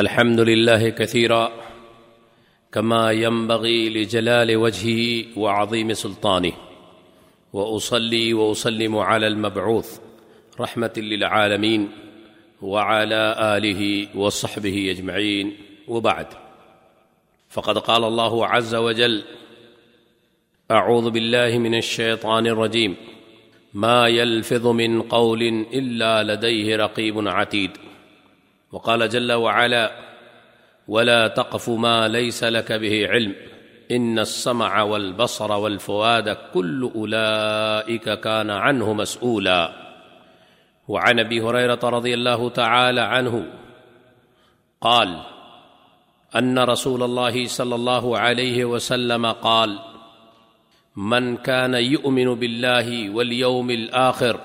الحمد لله كثيرا كما ينبغي لجلال وجهه وعظيم سلطانه واصلي واسلم على المبعوث رحمه للعالمين وعلى اله وصحبه اجمعين وبعد. فقد قال الله عز وجل اعوذ بالله من الشيطان الرجيم. ما يلفظ من قول الا لديه رقيب عتيد. وقال جل وعلا، ولا تقف ما ليس لك به علم ان السمع والبصر والفؤاد كل اولئك كان عنه مسؤولا وعن ابي هريره رضي الله تعالى عنه، قال ان رسول الله صلى الله عليه وسلم قال من كان يؤمن بالله واليوم الاخر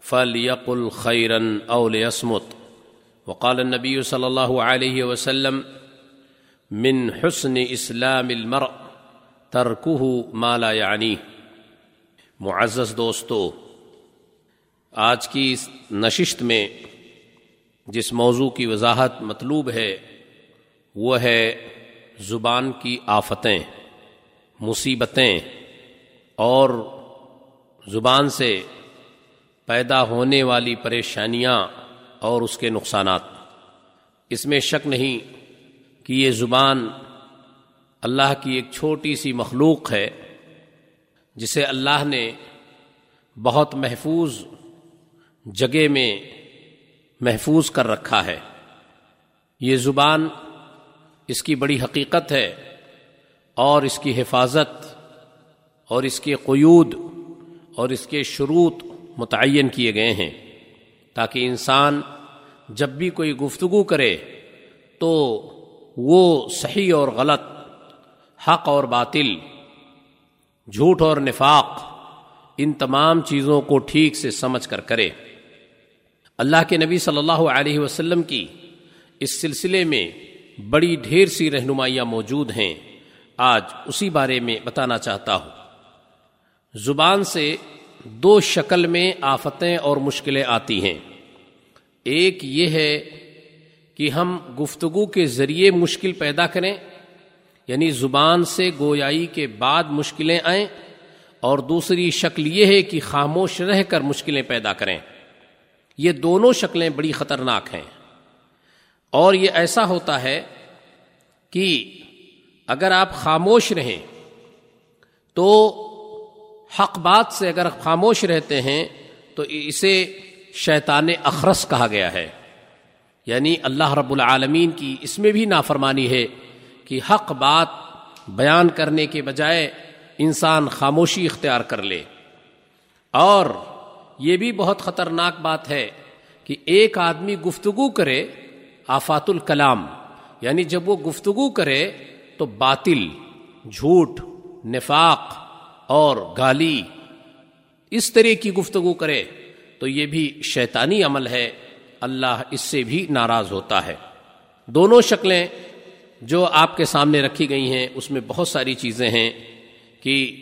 فليقل خيرا او ليصمت. وقال النبي صلى الله عليه وسلم، من حسن اسلام المرء تركه ما لا يعنيه. معزز دوستو، آج کی اس نشست میں جس موضوع کی وضاحت مطلوب ہے، وہ ہے زبان کی آفتیں، مصیبتیں اور زبان سے پیدا ہونے والی پریشانیاں۔ اور اس کے نقصانات۔ اس میں شک نہیں کہ یہ زبان اللہ کی ایک چھوٹی سی مخلوق ہے، جسے اللہ نے بہت محفوظ جگہ میں محفوظ کر رکھا ہے۔ یہ زبان اس کی بڑی حقیقت ہے اور اس کی حفاظت اور اس کے قیود اور اس کے شروط متعین کیے گئے ہیں تاکہ انسان جب بھی کوئی گفتگو کرے تو وہ صحیح اور غلط، حق اور باطل، جھوٹ اور نفاق، ان تمام چیزوں کو ٹھیک سے سمجھ کر کرے۔ اللہ کے نبی صلی اللہ علیہ وسلم کی اس سلسلے میں بڑی ڈھیر سی رہنمائیاں موجود ہیں۔ آج اسی بارے میں بتانا چاہتا ہوں۔ زبان سے دو شکل میں آفتیں اور مشکلیں آتی ہیں۔ ایک یہ ہے کہ ہم گفتگو کے ذریعے مشکل پیدا کریں یعنی زبان سے گویائی کے بعد مشکلیں آئیں، اور دوسری شکل یہ ہے کہ خاموش رہ کر مشکلیں پیدا کریں۔ یہ دونوں شکلیں بڑی خطرناک ہیں۔ اور یہ ایسا ہوتا ہے کہ اگر آپ خاموش رہیں، تو حق بات سے اگر خاموش رہتے ہیں، تو اسے شیطان اخرس کہا گیا ہے۔ یعنی اللہ رب العالمین کی اس میں بھی نافرمانی ہے کہ حق بات بیان کرنے کے بجائے انسان خاموشی اختیار کر لے۔ اور یہ بھی بہت خطرناک بات ہے کہ ایک آدمی گفتگو کرے آفات الکلام یعنی جب وہ گفتگو کرے تو باطل، جھوٹ، نفاق اور گالی اس طرح کی گفتگو کرے۔ تو یہ بھی شیطانی عمل ہے، اللہ اس سے بھی ناراض ہوتا ہے۔ دونوں شکلیں جو آپ کے سامنے رکھی گئی ہیں، اس میں بہت ساری چیزیں ہیں کہ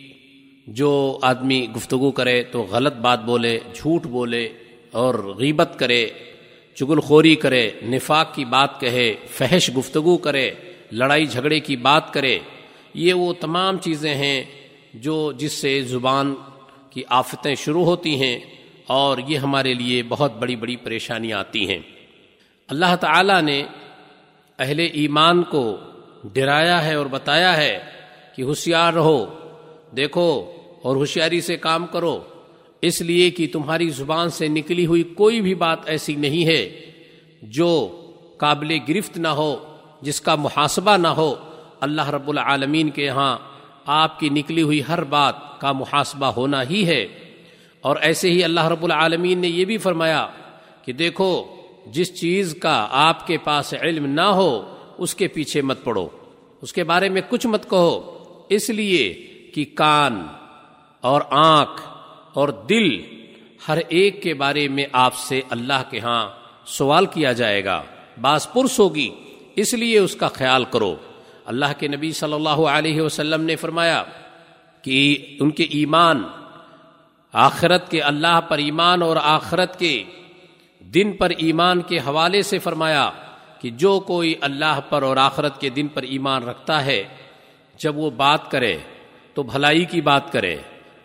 جو آدمی گفتگو کرے تو غلط بات بولے، جھوٹ بولے اور غیبت کرے چگل خوری کرے، نفاق کی بات کہے، فحش گفتگو کرے، لڑائی جھگڑے کی بات کرے، یہ وہ تمام چیزیں ہیں جو جس سے زبان کی آفتیں شروع ہوتی ہیں۔ اور یہ ہمارے لیے بہت بڑی بڑی پریشانیاں آتی ہیں۔ اللہ تعالیٰ نے اہل ایمان کو ڈرایا ہے اور بتایا ہے کہ ہوشیار رہو، دیکھو اور ہوشیاری سے کام کرو۔ اس لیے کہ تمہاری زبان سے نکلی ہوئی کوئی بھی بات ایسی نہیں ہے جو قابل گرفت نہ ہو، جس کا محاسبہ نہ ہو۔ اللہ رب العالمین کے یہاں آپ کی نکلی ہوئی ہر بات کا محاسبہ ہونا ہی ہے۔ اور ایسے ہی اللہ رب العالمین نے یہ بھی فرمایا کہ دیکھو، جس چیز کا آپ کے پاس علم نہ ہو، اس کے پیچھے مت پڑو۔ اس کے بارے میں کچھ مت کہو۔ اس لیے کہ کان اور آنکھ اور دل ہر ایک کے بارے میں آپ سے اللہ کے ہاں سوال کیا جائے گا۔ باس پرس ہوگی۔ اس لیے اس کا خیال کرو۔ اللہ کے نبی صلی اللہ علیہ وسلم نے فرمایا کہ ان کے ایمان آخرت کے اللہ پر ایمان اور آخرت کے دن پر ایمان کے حوالے سے فرمایا کہ جو کوئی اللہ پر اور آخرت کے دن پر ایمان رکھتا ہے، جب وہ بات کرے تو بھلائی کی بات کرے،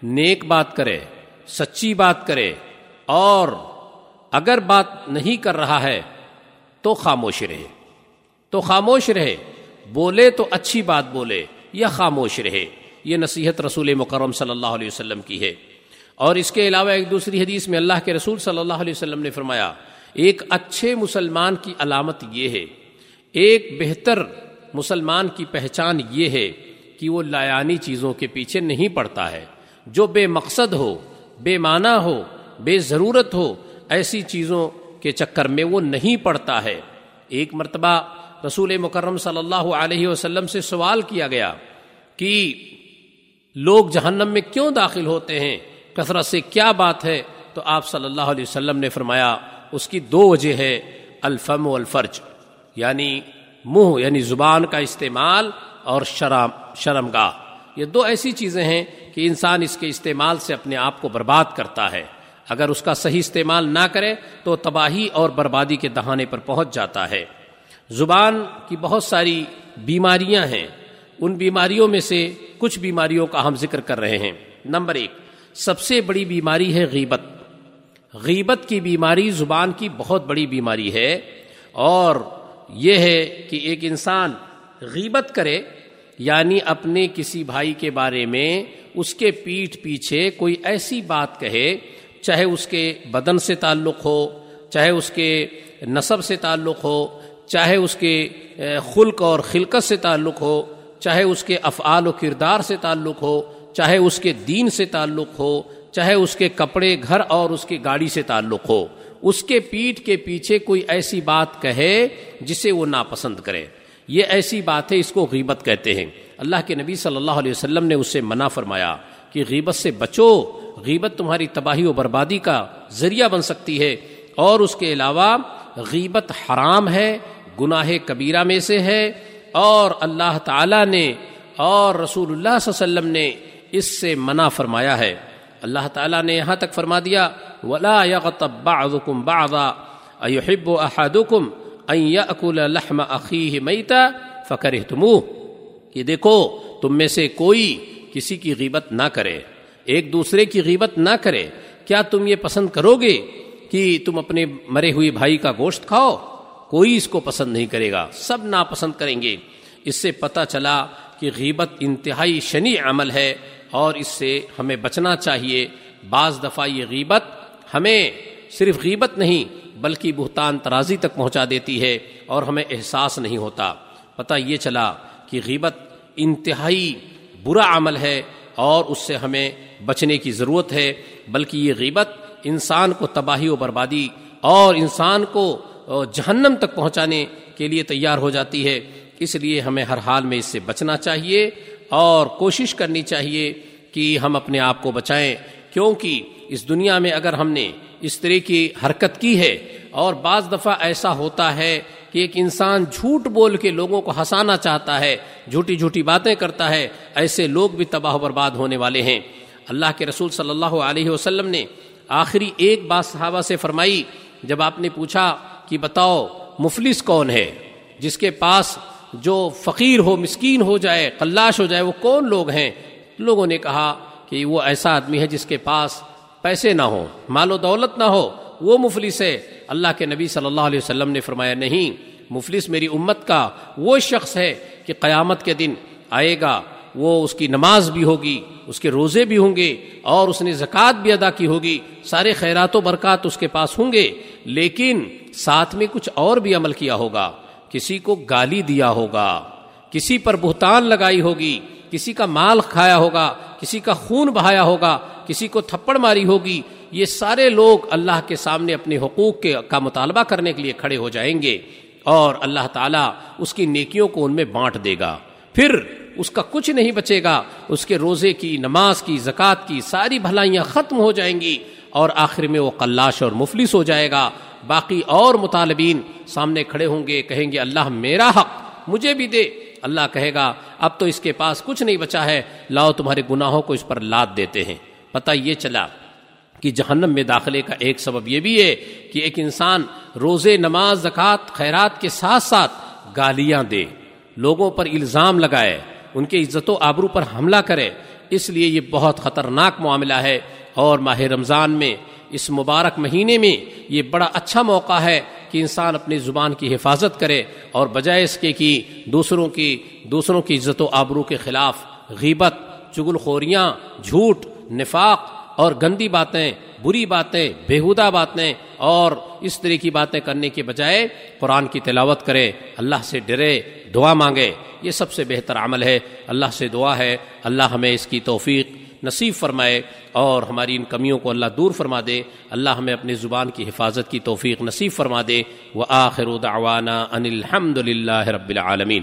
نیک بات کرے، سچی بات کرے، اور اگر بات نہیں کر رہا ہے تو خاموش رہے۔ تو خاموش رہے، بولے تو اچھی بات بولے یا خاموش رہے، یہ نصیحت رسول مکرم صلی اللہ علیہ وسلم کی ہے۔ اور اس کے علاوہ ایک دوسری حدیث میں اللہ کے رسول صلی اللہ علیہ وسلم نے فرمایا، ایک اچھے مسلمان کی علامت یہ ہے، ایک بہتر مسلمان کی پہچان یہ ہے کہ وہ لایانی چیزوں کے پیچھے نہیں پڑتا ہے۔ جو بے مقصد ہو، بے معنی ہو، بے ضرورت ہو، ایسی چیزوں کے چکر میں وہ نہیں پڑتا ہے۔ ایک مرتبہ رسول مکرم صلی اللہ علیہ وسلم سے سوال کیا گیا کہ لوگ جہنم میں کیوں داخل ہوتے ہیں؟ کثرت سے کیا بات ہے؟ تو آپ صلی اللہ علیہ وسلم نے فرمایا، اس کی دو وجہ ہے الفم و الفرج یعنی منہ یعنی زبان کا استعمال اور شرم شرم گاہ یہ دو ایسی چیزیں ہیں کہ انسان اس کے استعمال سے اپنے آپ کو برباد کرتا ہے۔ اگر اس کا صحیح استعمال نہ کرے، تو تباہی اور بربادی کے دہانے پر پہنچ جاتا ہے۔ زبان کی بہت ساری بیماریاں ہیں۔ ان بیماریوں میں سے کچھ بیماریوں کا ہم ذکر کر رہے ہیں۔ نمبر ایک سب سے بڑی بیماری ہے غیبت۔ غیبت کی بیماری زبان کی بہت بڑی بیماری ہے اور یہ ہے کہ ایک انسان غیبت کرے یعنی اپنے کسی بھائی کے بارے میں اس کے پیٹھ پیچھے کوئی ایسی بات کہے، چاہے اس کے بدن سے تعلق ہو، چاہے اس کے نصب سے تعلق ہو، چاہے اس کے خلق اور خلقت سے تعلق ہو، چاہے اس کے افعال و کردار سے تعلق ہو چاہے اس کے دین سے تعلق ہو، چاہے اس کے کپڑے گھر اور اس کی گاڑی سے تعلق ہو، اس کے پیٹ کے پیچھے کوئی ایسی بات کہے جسے وہ ناپسند کرے۔ یہ ایسی بات ہے اس کو غیبت کہتے ہیں۔ اللہ کے نبی صلی اللہ علیہ وسلم نے اس سے منع فرمایا کہ غیبت سے بچو، غیبت تمہاری تباہی و بربادی کا ذریعہ بن سکتی ہے اور اس کے علاوہ غیبت حرام ہے، گناہ کبیرہ میں سے ہے اور اللہ تعالی نے اور رسول اللہ صلی اللہ علیہ وسلم نے اس سے منع فرمایا ہے۔ اللہ تعالیٰ نے یہاں تک فرما دیا، ولا يغتب بعضكم بعضا ايحب احدكم ان ياكل لحم اخيه ميتا فكرهتموه۔ کہ دیکھو، تم میں سے کوئی کسی کی غیبت نہ کرے، ایک دوسرے کی غیبت نہ کرے۔ کیا تم یہ پسند کرو گے کہ تم اپنے مرے ہوئے بھائی کا گوشت کھاؤ؟ کوئی اس کو پسند نہیں کرے گا، سب ناپسند کریں گے۔ اس سے پتہ چلا کہ غیبت انتہائی شنی عمل ہے۔ اور اس سے ہمیں بچنا چاہیے۔ بعض دفعہ یہ غیبت ہمیں صرف غیبت نہیں، بلکہ بہتان ترازی تک پہنچا دیتی ہے اور ہمیں احساس نہیں ہوتا۔ پتہ یہ چلا کہ غیبت انتہائی برا عمل ہے اور اس سے ہمیں بچنے کی ضرورت ہے، بلکہ یہ غیبت انسان کو تباہی و بربادی اور انسان کو جہنم تک پہنچانے کے لیے تیار ہو جاتی ہے۔ اس لیے ہمیں ہر حال میں اس سے بچنا چاہیے۔ اور کوشش کرنی چاہیے کہ ہم اپنے آپ کو بچائیں، کیونکہ اس دنیا میں اگر ہم نے اس طرح کی حرکت کی ہے اور بعض دفعہ ایسا ہوتا ہے کہ ایک انسان جھوٹ بول کے لوگوں کو ہنسانا چاہتا ہے، جھوٹی جھوٹی باتیں کرتا ہے، ایسے لوگ بھی تباہ و برباد ہونے والے ہیں۔ اللہ کے رسول صلی اللہ علیہ وسلم نے آخری ایک بات صحابہ سے فرمائی، جب آپ نے پوچھا کہ بتاؤ مفلس کون ہے، جس کے پاس جو فقیر ہو، مسکین ہو جائے، قلاش ہو جائے، وہ کون لوگ ہیں؟ لوگوں نے کہا کہ وہ ایسا آدمی ہے جس کے پاس پیسے نہ ہوں، مال و دولت نہ ہو، وہ مفلس ہے۔ اللہ کے نبی صلی اللہ علیہ وسلم نے فرمایا، نہیں، مفلس میری امت کا وہ شخص ہے کہ قیامت کے دن آئے گا، وہ اس کی نماز بھی ہوگی، اس کے روزے بھی ہوں گے، اور اس نے زکوٰۃ بھی ادا کی ہوگی، سارے خیرات و برکات اس کے پاس ہوں گے، لیکن ساتھ میں کچھ اور بھی عمل کیا ہوگا۔ کسی کو گالی دیا ہوگا، کسی پر بہتان لگائی ہوگی، کسی کا مال کھایا ہوگا، کسی کا خون بہایا ہوگا، کسی کو تھپڑ ماری ہوگی، یہ سارے لوگ اللہ کے سامنے اپنے حقوق کے کا مطالبہ کرنے کے لیے کھڑے ہو جائیں گے اور اللہ تعالیٰ اس کی نیکیوں کو ان میں بانٹ دے گا۔ پھر اس کا کچھ نہیں بچے گا، اس کے روزے کی، نماز کی، زکوٰۃ کی ساری بھلائیاں ختم ہو جائیں گی۔ اور آخر میں وہ قلاش اور مفلس ہو جائے گا۔ باقی اور مطالبین سامنے کھڑے ہوں گے، کہیں گے، اللہ میرا حق، مجھے بھی دے۔ اللہ کہے گا، اب تو اس کے پاس کچھ نہیں بچا ہے، لاؤ تمہارے گناہوں کو اس پر لاد دیتے ہیں۔ پتہ یہ چلا کہ جہنم میں داخلے کا ایک سبب یہ بھی ہے کہ ایک انسان روزے، نماز، زکوٰۃ، خیرات کے ساتھ ساتھ گالیاں دے، لوگوں پر الزام لگائے، ان کے عزت و آبرو پر حملہ کرے۔ اس لیے یہ بہت خطرناک معاملہ ہے۔ اور ماہ رمضان میں، اس مبارک مہینے میں یہ بڑا اچھا موقع ہے کہ انسان اپنی زبان کی حفاظت کرے اور بجائے اس کے کی دوسروں کی دوسروں کی عزت و آبرو کے خلاف غیبت چگل خوریاں جھوٹ، نفاق اور گندی باتیں، بری باتیں بےحودہ باتیں اور اس طرح کی باتیں کرنے کے بجائے قرآن کی تلاوت کرے، اللہ سے ڈرے، دعا مانگے۔ یہ سب سے بہتر عمل ہے۔ اللہ سے دعا ہے۔ اللہ ہمیں اس کی توفیق نصیب فرمائے اور ہماری ان کمیوں کو اللہ دور فرما دے۔ اللہ ہمیں اپنی زبان کی حفاظت کی توفیق نصیب فرما دے۔ وہ آخر دعوانا ان الحمد للہ رب العالمین۔